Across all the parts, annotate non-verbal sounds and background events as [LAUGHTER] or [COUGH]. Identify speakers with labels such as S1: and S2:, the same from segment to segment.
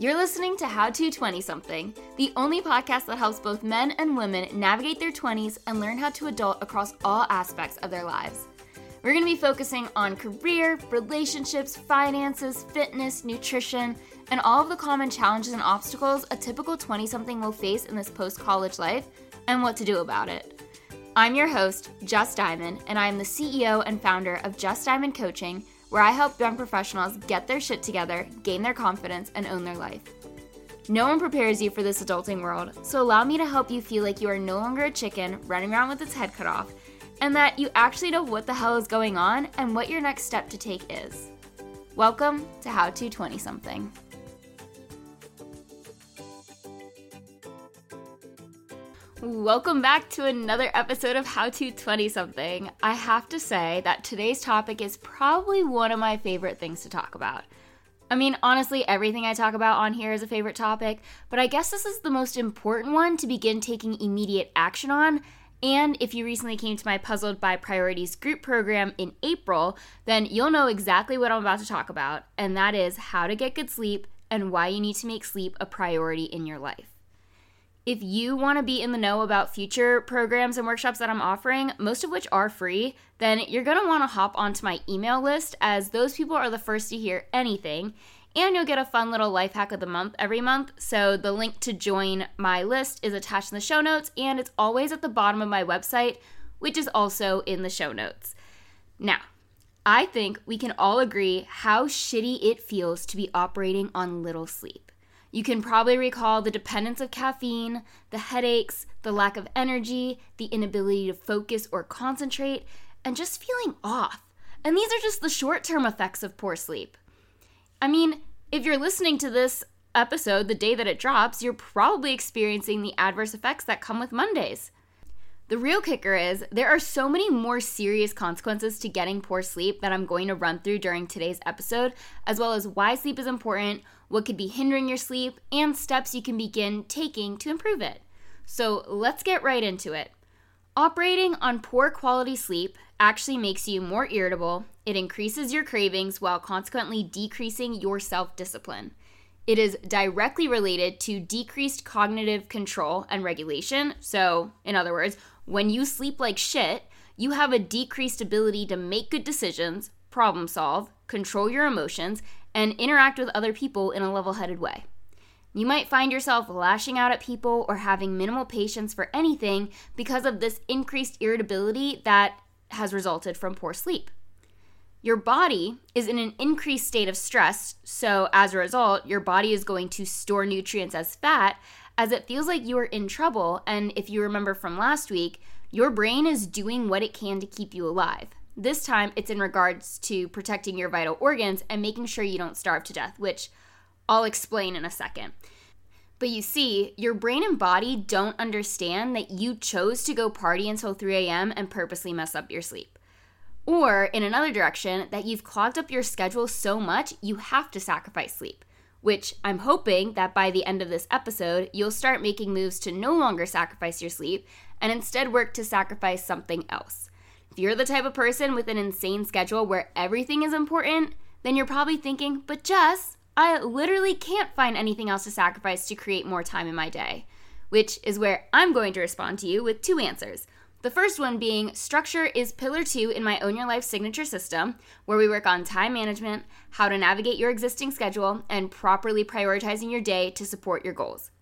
S1: You're listening to How to 20 Something, the only podcast that helps both men and women navigate their 20s and learn how to adult across all aspects of their lives. We're going to be focusing on career, relationships, finances, fitness, nutrition, and all of the common challenges and obstacles a typical 20 something will face in this post college life and what to do about it. I'm your host, Jess Diamond, and I am the CEO and founder of Jess Diamond Coaching where I help young professionals get their shit together, gain their confidence, and own their life. No one prepares you for this adulting world, so allow me to help you feel like you are no longer a chicken running around with its head cut off, and that you actually know what the hell is going on and what your next step to take is. Welcome to How to 20 Something. Welcome back to another episode of How to 20 Something. I have to say that today's topic is probably one of my favorite things to talk about. I mean, honestly, everything I talk about on here is a favorite topic, but I guess this is the most important one to begin taking immediate action on. And if you recently came to my Puzzled by Priorities group program in April, then you'll know exactly what I'm about to talk about, and that is how to get good sleep and why you need to make sleep a priority in your life. If you want to be in the know about future programs and workshops that I'm offering, most of which are free, then you're going to want to hop onto my email list as those people are the first to hear anything. And you'll get a fun little life hack of the month every month. So the link to join my list is attached in the show notes, and it's always at the bottom of my website, which is also in the show notes. Now, I think we can all agree how shitty it feels to be operating on little sleep. You can probably recall the dependence of caffeine, the headaches, the lack of energy, the inability to focus or concentrate, and just feeling off. And these are just the short term effects of poor sleep. I mean, if you're listening to this episode the day that it drops, you're probably experiencing the adverse effects that come with Mondays. The real kicker is there are so many more serious consequences to getting poor sleep that I'm going to run through during today's episode, as well as why sleep is important, what could be hindering your sleep, and steps you can begin taking to improve it. So let's get right into it. Operating on poor quality sleep actually makes you more irritable, it increases your cravings while consequently decreasing your self discipline. It is directly related to decreased cognitive control and regulation. So, in other words, when you sleep like shit, you have a decreased ability to make good decisions, problem solve, control your emotions, and interact with other people in a level headed way. You might find yourself lashing out at people or having minimal patience for anything because of this increased irritability that has resulted from poor sleep. Your body is in an increased state of stress, so as a result, your body is going to store nutrients as fat as it feels like you are in trouble. And if you remember from last week, your brain is doing what it can to keep you alive. This time, it's in regards to protecting your vital organs and making sure you don't starve to death, which I'll explain in a second. But you see, your brain and body don't understand that you chose to go party until 3 a.m. and purposely mess up your sleep. Or, in another direction, that you've clogged up your schedule so much you have to sacrifice sleep which I'm hoping that by the end of this episode, you'll start making moves to no longer sacrifice your sleep and instead work to sacrifice something else. If you're the type of person with an insane schedule where everything is important, then you're probably thinking, but Jess, I literally can't find anything else to sacrifice to create more time in my day. Which is where I'm going to respond to you with two answers. The first one being structure is pillar two in my Own Your Life signature system, where we work on time management, how to navigate your existing schedule, and properly prioritizing your day to support your goals.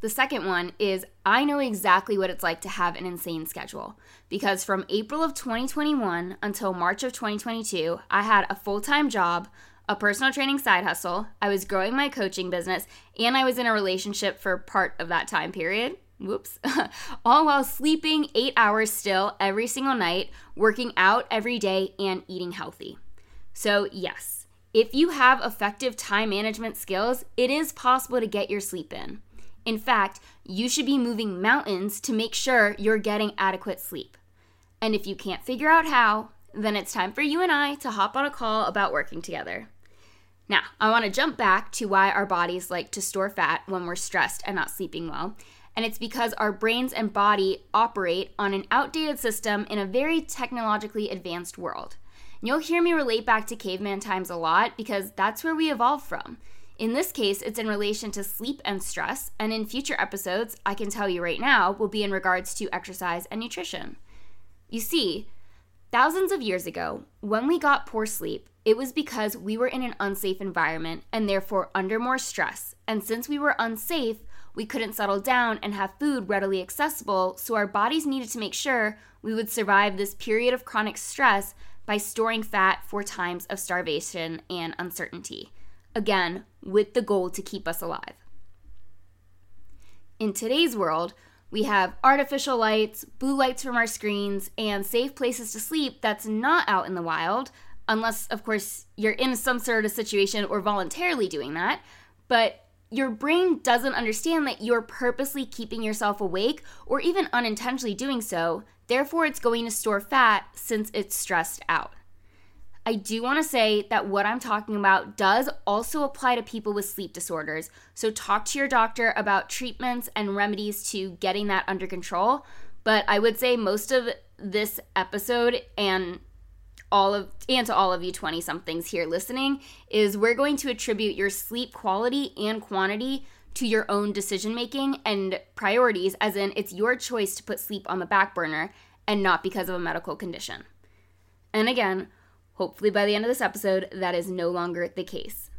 S1: The second one is I know exactly what it's like to have an insane schedule because from April of 2021 until March of 2022, I had a full time job, a personal training side hustle, I was growing my coaching business, and I was in a relationship for part of that time period whoops, [LAUGHS] all while sleeping eight hours still every single night, working out every day, and eating healthy. So, yes, if you have effective time management skills, it is possible to get your sleep in. In fact, you should be moving mountains to make sure you're getting adequate sleep. And if you can't figure out how, then it's time for you and I to hop on a call about working together. Now, I want to jump back to why our bodies like to store fat when we're stressed and not sleeping well, and it's because our brains and body operate on an outdated system in a very technologically advanced world. And you'll hear me relate back to caveman times a lot because that's where we evolved from. In this case, it's in relation to sleep and stress, and in future episodes, I can tell you right now, will be in regards to exercise and nutrition. You see, thousands of years ago, when we got poor sleep, it was because we were in an unsafe environment and therefore under more stress. And since we were unsafe, we couldn't settle down and have food readily accessible, so our bodies needed to make sure we would survive this period of chronic stress by storing fat for times of starvation and uncertainty. Again, with the goal to keep us alive. In today's world, we have artificial lights, blue lights from our screens, and safe places to sleep that's not out in the wild, unless, of course, you're in some sort of situation or voluntarily doing that. But your brain doesn't understand that you're purposely keeping yourself awake or even unintentionally doing so. Therefore, it's going to store fat since it's stressed out. I do want to say that what I'm talking about does also apply to people with sleep disorders. So, talk to your doctor about treatments and remedies to getting that under control. But I would say most of this episode and all of and to all of you 20 somethings here listening is we're going to attribute your sleep quality and quantity to your own decision making and priorities as in it's your choice to put sleep on the back burner and not because of a medical condition. And again, hopefully by the end of this episode that is no longer the case.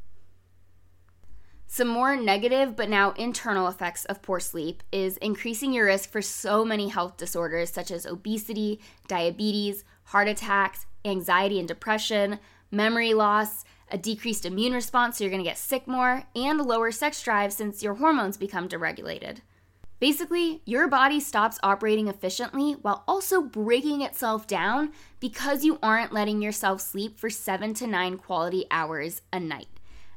S1: Some more negative but now internal effects of poor sleep is increasing your risk for so many health disorders such as obesity, diabetes, heart attacks, anxiety and depression, memory loss, a decreased immune response, so you're gonna get sick more, and lower sex drive since your hormones become deregulated. Basically, your body stops operating efficiently while also breaking itself down because you aren't letting yourself sleep for seven to nine quality hours a night.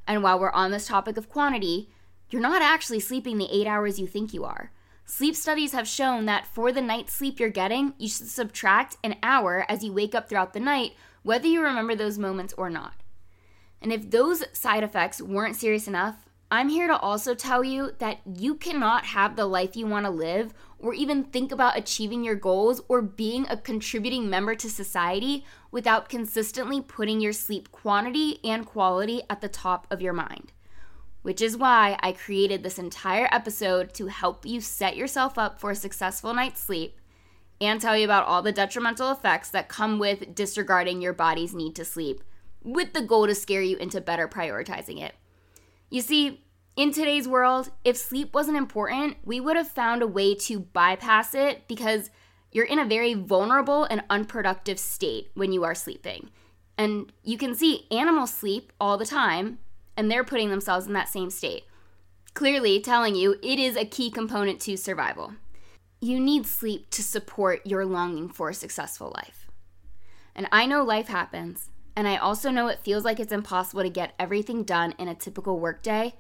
S1: And while we're on this topic of quantity, you're not actually sleeping the eight hours you think you are. Sleep studies have shown that for the night's sleep you're getting, you should subtract an hour as you wake up throughout the night, whether you remember those moments or not. And if those side effects weren't serious enough, I'm here to also tell you that you cannot have the life you want to live or even think about achieving your goals or being a contributing member to society without consistently putting your sleep quantity and quality at the top of your mind which is why I created this entire episode to help you set yourself up for a successful night's sleep and tell you about all the detrimental effects that come with disregarding your body's need to sleep, with the goal to scare you into better prioritizing it. You see, in today's world, if sleep wasn't important, we would have found a way to bypass it because you're in a very vulnerable and unproductive state when you are sleeping. And you can see animals sleep all the time, and they're putting themselves in that same state. Clearly telling you it is a key component to survival. You need sleep to support your longing for a successful life. And I know life happens, and I also know it feels like it's impossible to get everything done in a typical workday,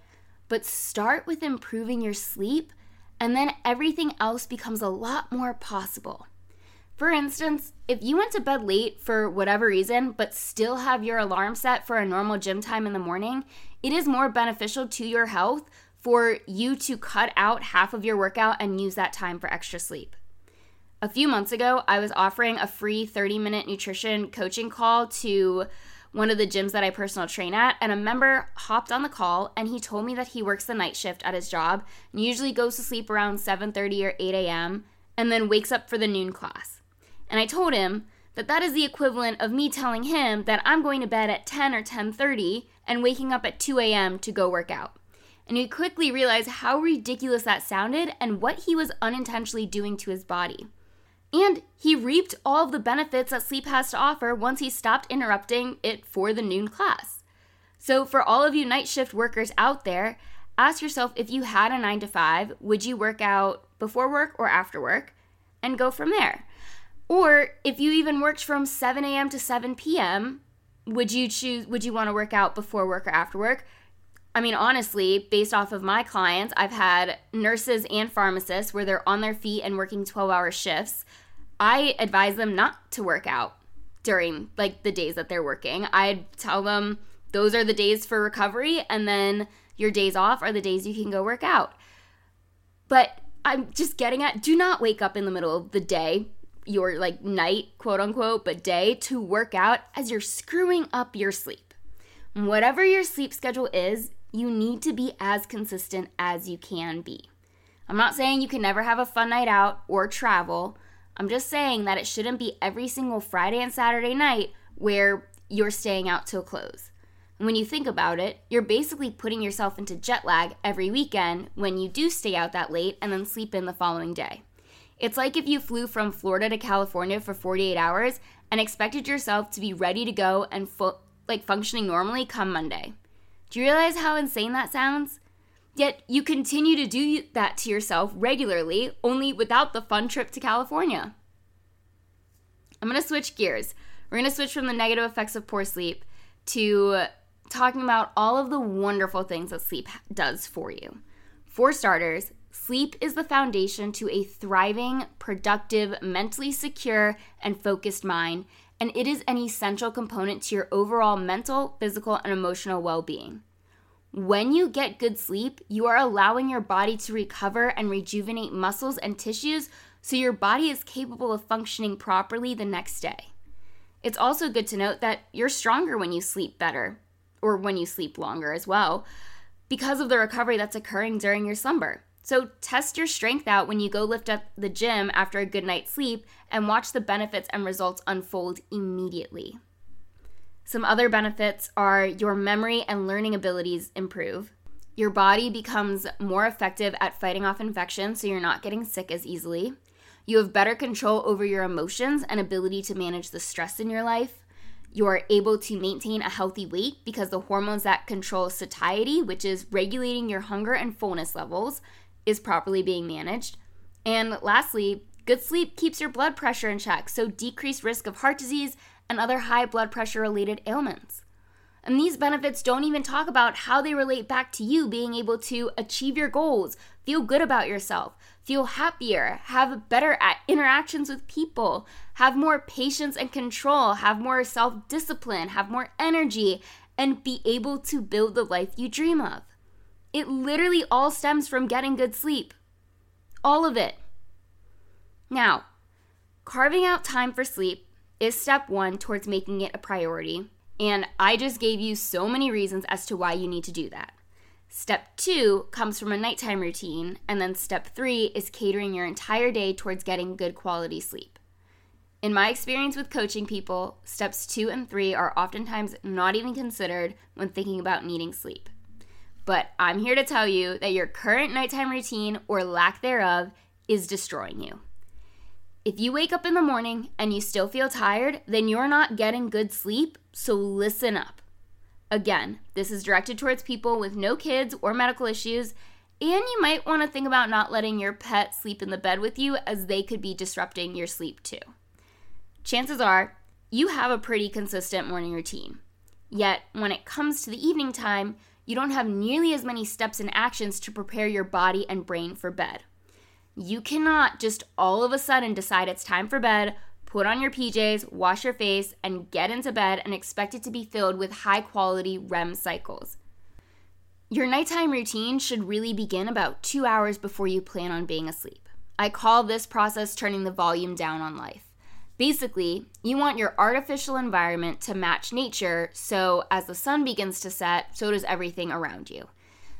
S1: but start with improving your sleep, and then everything else becomes a lot more possible. For instance, if you went to bed late for whatever reason, but still have your alarm set for a normal gym time in the morning, it is more beneficial to your health for you to cut out half of your workout and use that time for extra sleep. A few months ago, I was offering a free 30 minute nutrition coaching call to one of the gyms that I personal train at, and a member hopped on the call and he told me that he works the night shift at his job and usually goes to sleep around 7:30 or 8 a.m. and then wakes up for the noon class. And I told him that that is the equivalent of me telling him that I'm going to bed at 10 or 10:30 and waking up at 2 a.m. to go work out. And he quickly realized how ridiculous that sounded and what he was unintentionally doing to his body. And he reaped all of the benefits that sleep has to offer once he stopped interrupting it for the noon class. So, for all of you night shift workers out there, ask yourself if you had a 9 to 5, would you work out before work or after work? And go from there. Or if you even worked from 7 a.m. to 7 p.m., would you choose would you want to work out before work or after work? I mean, honestly, based off of my clients, I've had nurses and pharmacists where they're on their feet and working 12 hour shifts. I advise them not to work out during like the days that they're working. I'd tell them those are the days for recovery and then your days off are the days you can go work out. But I'm just getting at do not wake up in the middle of the day your like night, quote unquote, but day to work out as you're screwing up your sleep. Whatever your sleep schedule is, You need to be as consistent as you can be. I'm not saying you can never have a fun night out or travel. I'm just saying that it shouldn't be every single Friday and Saturday night where you're staying out till close. And when you think about it, you're basically putting yourself into jet lag every weekend when you do stay out that late and then sleep in the following day. It's like if you flew from Florida to California for 48 hours and expected yourself to be ready to go and fu- like functioning normally come Monday. Do you realize how insane that sounds? Yet you continue to do that to yourself regularly, only without the fun trip to California. I'm gonna switch gears. We're gonna switch from the negative effects of poor sleep to talking about all of the wonderful things that sleep does for you. For starters, sleep is the foundation to a thriving, productive, mentally secure, and focused mind, and it is an essential component to your overall mental, physical, and emotional well being. When you get good sleep, you are allowing your body to recover and rejuvenate muscles and tissues so your body is capable of functioning properly the next day. It's also good to note that you're stronger when you sleep better, or when you sleep longer as well, because of the recovery that's occurring during your slumber. So test your strength out when you go lift up the gym after a good night's sleep and watch the benefits and results unfold immediately. Some other benefits are your memory and learning abilities improve. Your body becomes more effective at fighting off infections so you're not getting sick as easily. You have better control over your emotions and ability to manage the stress in your life. You're able to maintain a healthy weight because the hormones that control satiety, which is regulating your hunger and fullness levels, is properly being managed. And lastly, good sleep keeps your blood pressure in check, so decreased risk of heart disease and other high blood pressure related ailments. And these benefits don't even talk about how they relate back to you being able to achieve your goals, feel good about yourself, feel happier, have better interactions with people, have more patience and control, have more self discipline, have more energy, and be able to build the life you dream of. It literally all stems from getting good sleep. All of it. Now, carving out time for sleep is step one towards making it a priority, and I just gave you so many reasons as to why you need to do that. Step two comes from a nighttime routine, and then step three is catering your entire day towards getting good quality sleep. In my experience with coaching people, steps two and three are oftentimes not even considered when thinking about needing sleep. But I'm here to tell you that your current nighttime routine or lack thereof is destroying you. If you wake up in the morning and you still feel tired, then you're not getting good sleep, so listen up. Again, this is directed towards people with no kids or medical issues, and you might want to think about not letting your pet sleep in the bed with you as they could be disrupting your sleep too. Chances are you have a pretty consistent morning routine. Yet, when it comes to the evening time, you don't have nearly as many steps and actions to prepare your body and brain for bed. You cannot just all of a sudden decide it's time for bed, put on your PJs, wash your face, and get into bed and expect it to be filled with high quality REM cycles. Your nighttime routine should really begin about two hours before you plan on being asleep. I call this process turning the volume down on life. Basically, you want your artificial environment to match nature, so as the sun begins to set, so does everything around you.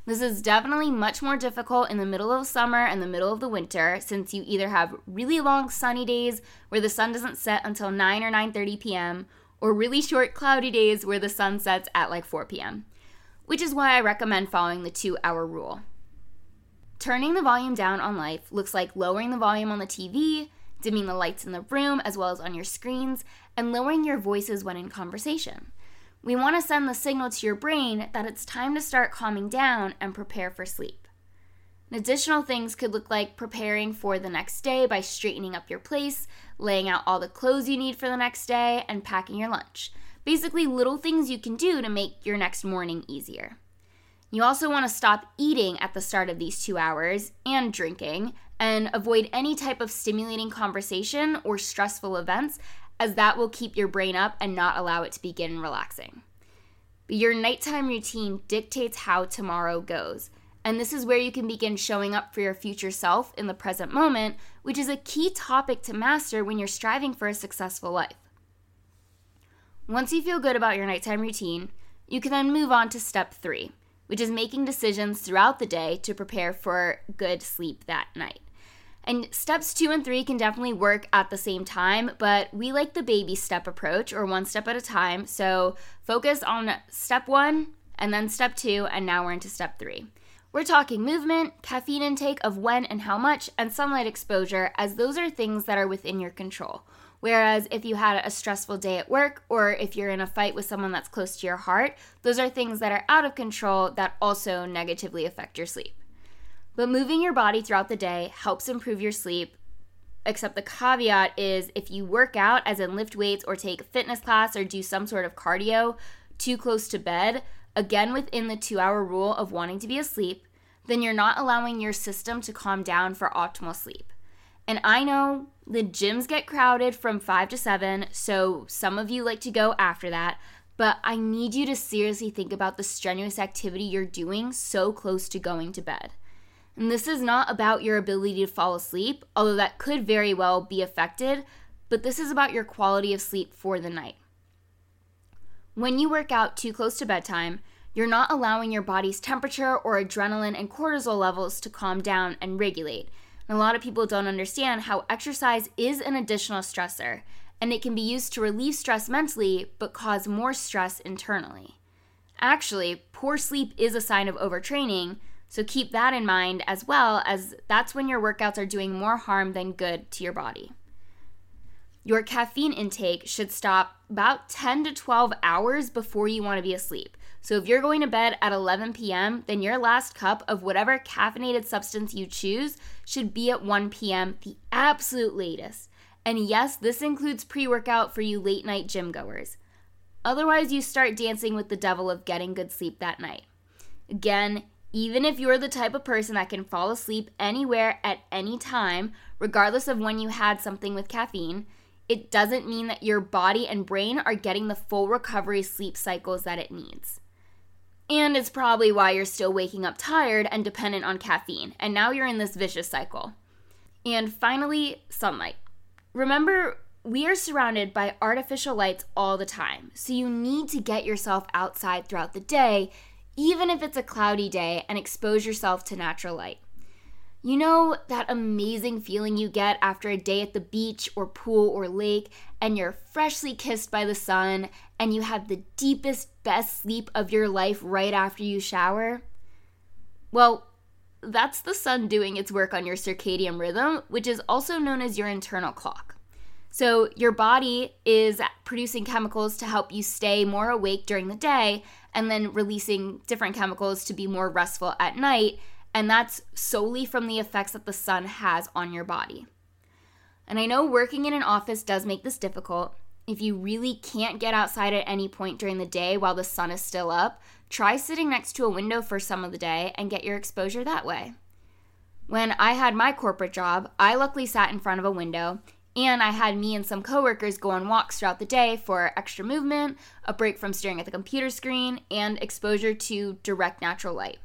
S1: This is definitely much more difficult in the middle of summer and the middle of the winter since you either have really long sunny days where the sun doesn't set until 9 or 9:30 p.m. or really short cloudy days where the sun sets at like 4 p.m. Which is why I recommend following the 2-hour rule. Turning the volume down on life looks like lowering the volume on the TV, dimming the lights in the room as well as on your screens, and lowering your voices when in conversation. We want to send the signal to your brain that it's time to start calming down and prepare for sleep. Additional things could look like preparing for the next day by straightening up your place, laying out all the clothes you need for the next day, and packing your lunch. Basically, little things you can do to make your next morning easier. You also want to stop eating at the start of these two hours and drinking and avoid any type of stimulating conversation or stressful events, as that will keep your brain up and not allow it to begin relaxing. Your nighttime routine dictates how tomorrow goes. And this is where you can begin showing up for your future self in the present moment, which is a key topic to master when you're striving for a successful life. Once you feel good about your nighttime routine, you can then move on to step three which is making decisions throughout the day to prepare for good sleep that night. And steps two and three can definitely work at the same time, but we like the baby step approach or one step at a time. So focus on step one and then step two, and now we're into step three. We're talking movement, caffeine intake of when and how much, and sunlight exposure, as those are things that are within your control. Whereas if you had a stressful day at work or if you're in a fight with someone that's close to your heart, those are things that are out of control that also negatively affect your sleep. But moving your body throughout the day helps improve your sleep. Except the caveat is if you work out, as in lift weights or take a fitness class or do some sort of cardio too close to bed, again within the two hour rule of wanting to be asleep, then you're not allowing your system to calm down for optimal sleep. And I know the gyms get crowded from 5 to 7, so some of you like to go after that, but I need you to seriously think about the strenuous activity you're doing so close to going to bed. And this is not about your ability to fall asleep, although that could very well be affected, but this is about your quality of sleep for the night. When you work out too close to bedtime, you're not allowing your body's temperature or adrenaline and cortisol levels to calm down and regulate. And a lot of people don't understand how exercise is an additional stressor, and it can be used to relieve stress mentally but cause more stress internally. Actually, poor sleep is a sign of overtraining, so keep that in mind as well, as that's when your workouts are doing more harm than good to your body. Your caffeine intake should stop about 10 to 12 hours before you want to be asleep. So if you're going to bed at 11 p.m., then your last cup of whatever caffeinated substance you choose should be at 1 p.m., the absolute latest. And yes, this includes pre workout for you late night gym goers. Otherwise, you start dancing with the devil of getting good sleep that night. Again, even if you're the type of person that can fall asleep anywhere at any time, regardless of when you had something with caffeine, it doesn't mean that your body and brain are getting the full recovery sleep cycles that it needs. And it's probably why you're still waking up tired and dependent on caffeine, and now you're in this vicious cycle. And finally, sunlight. Remember, we are surrounded by artificial lights all the time, so you need to get yourself outside throughout the day, even if it's a cloudy day, and expose yourself to natural light. You know that amazing feeling you get after a day at the beach or pool or lake, and you're freshly kissed by the sun, and you have the deepest, best sleep of your life right after you shower? Well, that's the sun doing its work on your circadian rhythm, which is also known as your internal clock. So, your body is producing chemicals to help you stay more awake during the day, and then releasing different chemicals to be more restful at night and that's solely from the effects that the sun has on your body. And I know working in an office does make this difficult. If you really can't get outside at any point during the day while the sun is still up, try sitting next to a window for some of the day and get your exposure that way. When I had my corporate job, I luckily sat in front of a window and I had me and some coworkers go on walks throughout the day for extra movement, a break from staring at the computer screen, and exposure to direct natural light.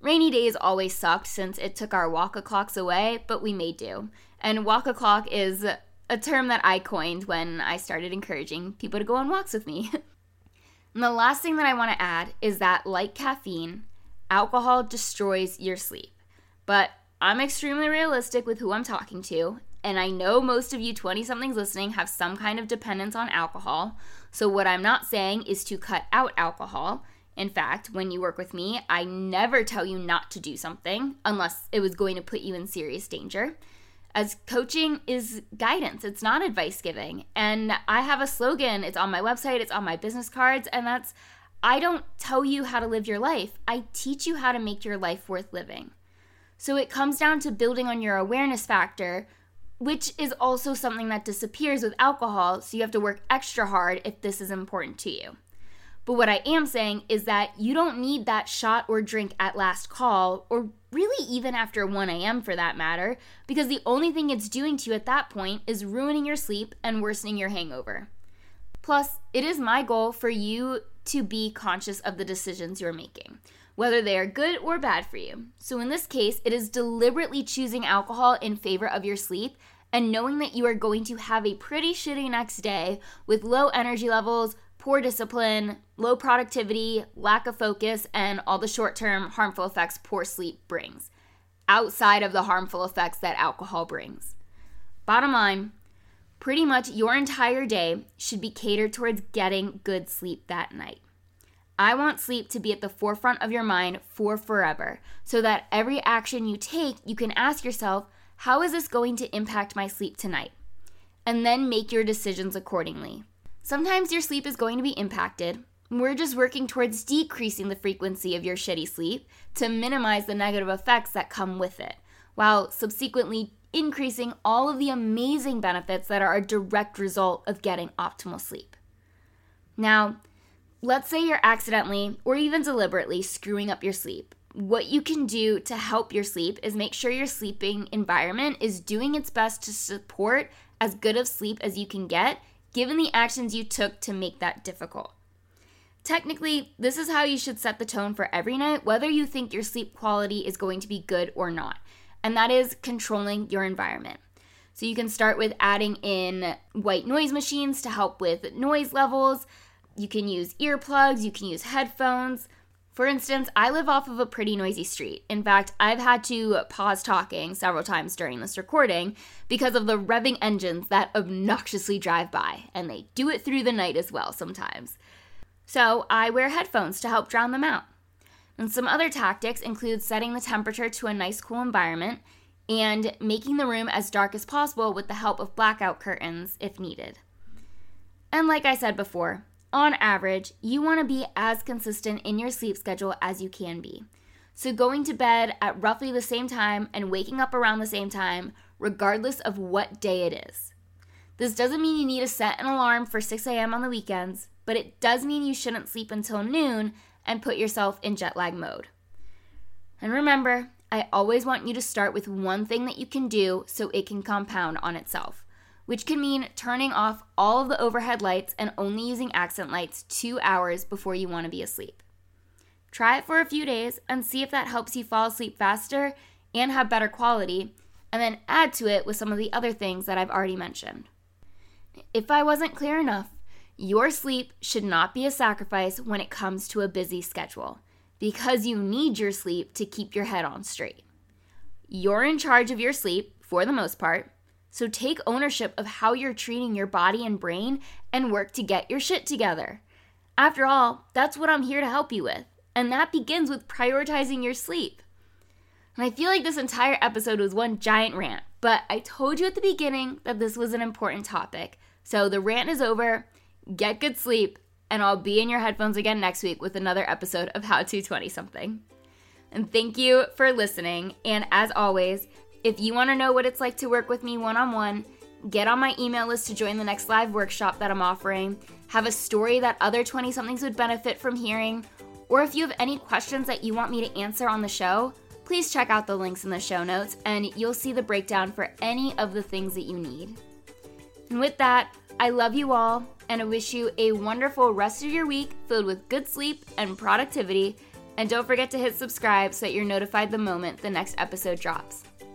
S1: Rainy days always sucked since it took our walk clocks away, but we made do. And walk a clock is a term that I coined when I started encouraging people to go on walks with me. [LAUGHS] and the last thing that I want to add is that, like caffeine, alcohol destroys your sleep. But I'm extremely realistic with who I'm talking to, and I know most of you 20 somethings listening have some kind of dependence on alcohol. So, what I'm not saying is to cut out alcohol. In fact, when you work with me, I never tell you not to do something unless it was going to put you in serious danger. As coaching is guidance, it's not advice giving. And I have a slogan, it's on my website, it's on my business cards, and that's I don't tell you how to live your life, I teach you how to make your life worth living. So it comes down to building on your awareness factor, which is also something that disappears with alcohol, so you have to work extra hard if this is important to you. But what I am saying is that you don't need that shot or drink at last call, or really even after 1 a.m. for that matter, because the only thing it's doing to you at that point is ruining your sleep and worsening your hangover. Plus, it is my goal for you to be conscious of the decisions you're making, whether they are good or bad for you. So, in this case, it is deliberately choosing alcohol in favor of your sleep and knowing that you are going to have a pretty shitty next day with low energy levels, poor discipline, low productivity, lack of focus, and all the short term harmful effects poor sleep brings, outside of the harmful effects that alcohol brings. Bottom line, pretty much your entire day should be catered towards getting good sleep that night. I want sleep to be at the forefront of your mind for forever, so that every action you take, you can ask yourself, how is this going to impact my sleep tonight? And then make your decisions accordingly. Sometimes your sleep is going to be impacted. We're just working towards decreasing the frequency of your shitty sleep to minimize the negative effects that come with it, while subsequently increasing all of the amazing benefits that are a direct result of getting optimal sleep. Now, let's say you're accidentally or even deliberately screwing up your sleep. What you can do to help your sleep is make sure your sleeping environment is doing its best to support as good of sleep as you can get, given the actions you took to make that difficult. Technically, this is how you should set the tone for every night, whether you think your sleep quality is going to be good or not, and that is controlling your environment. So you can start with adding in white noise machines to help with noise levels you can use earplugs, you can use headphones. For instance, I live off of a pretty noisy street. In fact, I've had to pause talking several times during this recording because of the revving engines that obnoxiously drive by, and they do it through the night as well sometimes. So I wear headphones to help drown them out. And some other tactics include setting the temperature to a nice cool environment and making the room as dark as possible with the help of blackout curtains if needed. And like I said before, on average, you want to be as consistent in your sleep schedule as you can be. So, going to bed at roughly the same time and waking up around the same time, regardless of what day it is. This doesn't mean you need to set an alarm for 6 a.m. on the weekends, but it does mean you shouldn't sleep until noon and put yourself in jet lag mode. And remember, I always want you to start with one thing that you can do so it can compound on itself which can mean turning off all of the overhead lights and only using accent lights two hours before you want to be asleep. Try it for a few days and see if that helps you fall asleep faster and have better quality, and then add to it with some of the other things that I've already mentioned. If I wasn't clear enough, your sleep should not be a sacrifice when it comes to a busy schedule because you need your sleep to keep your head on straight. You're in charge of your sleep for the most part, so take ownership of how you're treating your body and brain and work to get your shit together. After all, that's what I'm here to help you with. And that begins with prioritizing your sleep. And I feel like this entire episode was one giant rant, but I told you at the beginning that this was an important topic. So the rant is over. Get good sleep, and I'll be in your headphones again next week with another episode of How to 20 Something. And thank you for listening. And as always, if you want to know what it's like to work with me one on one, get on my email list to join the next live workshop that I'm offering, have a story that other 20 somethings would benefit from hearing, or if you have any questions that you want me to answer on the show, please check out the links in the show notes and you'll see the breakdown for any of the things that you need. And with that, I love you all and I wish you a wonderful rest of your week filled with good sleep and productivity. And don't forget to hit subscribe so that you're notified the moment the next episode drops.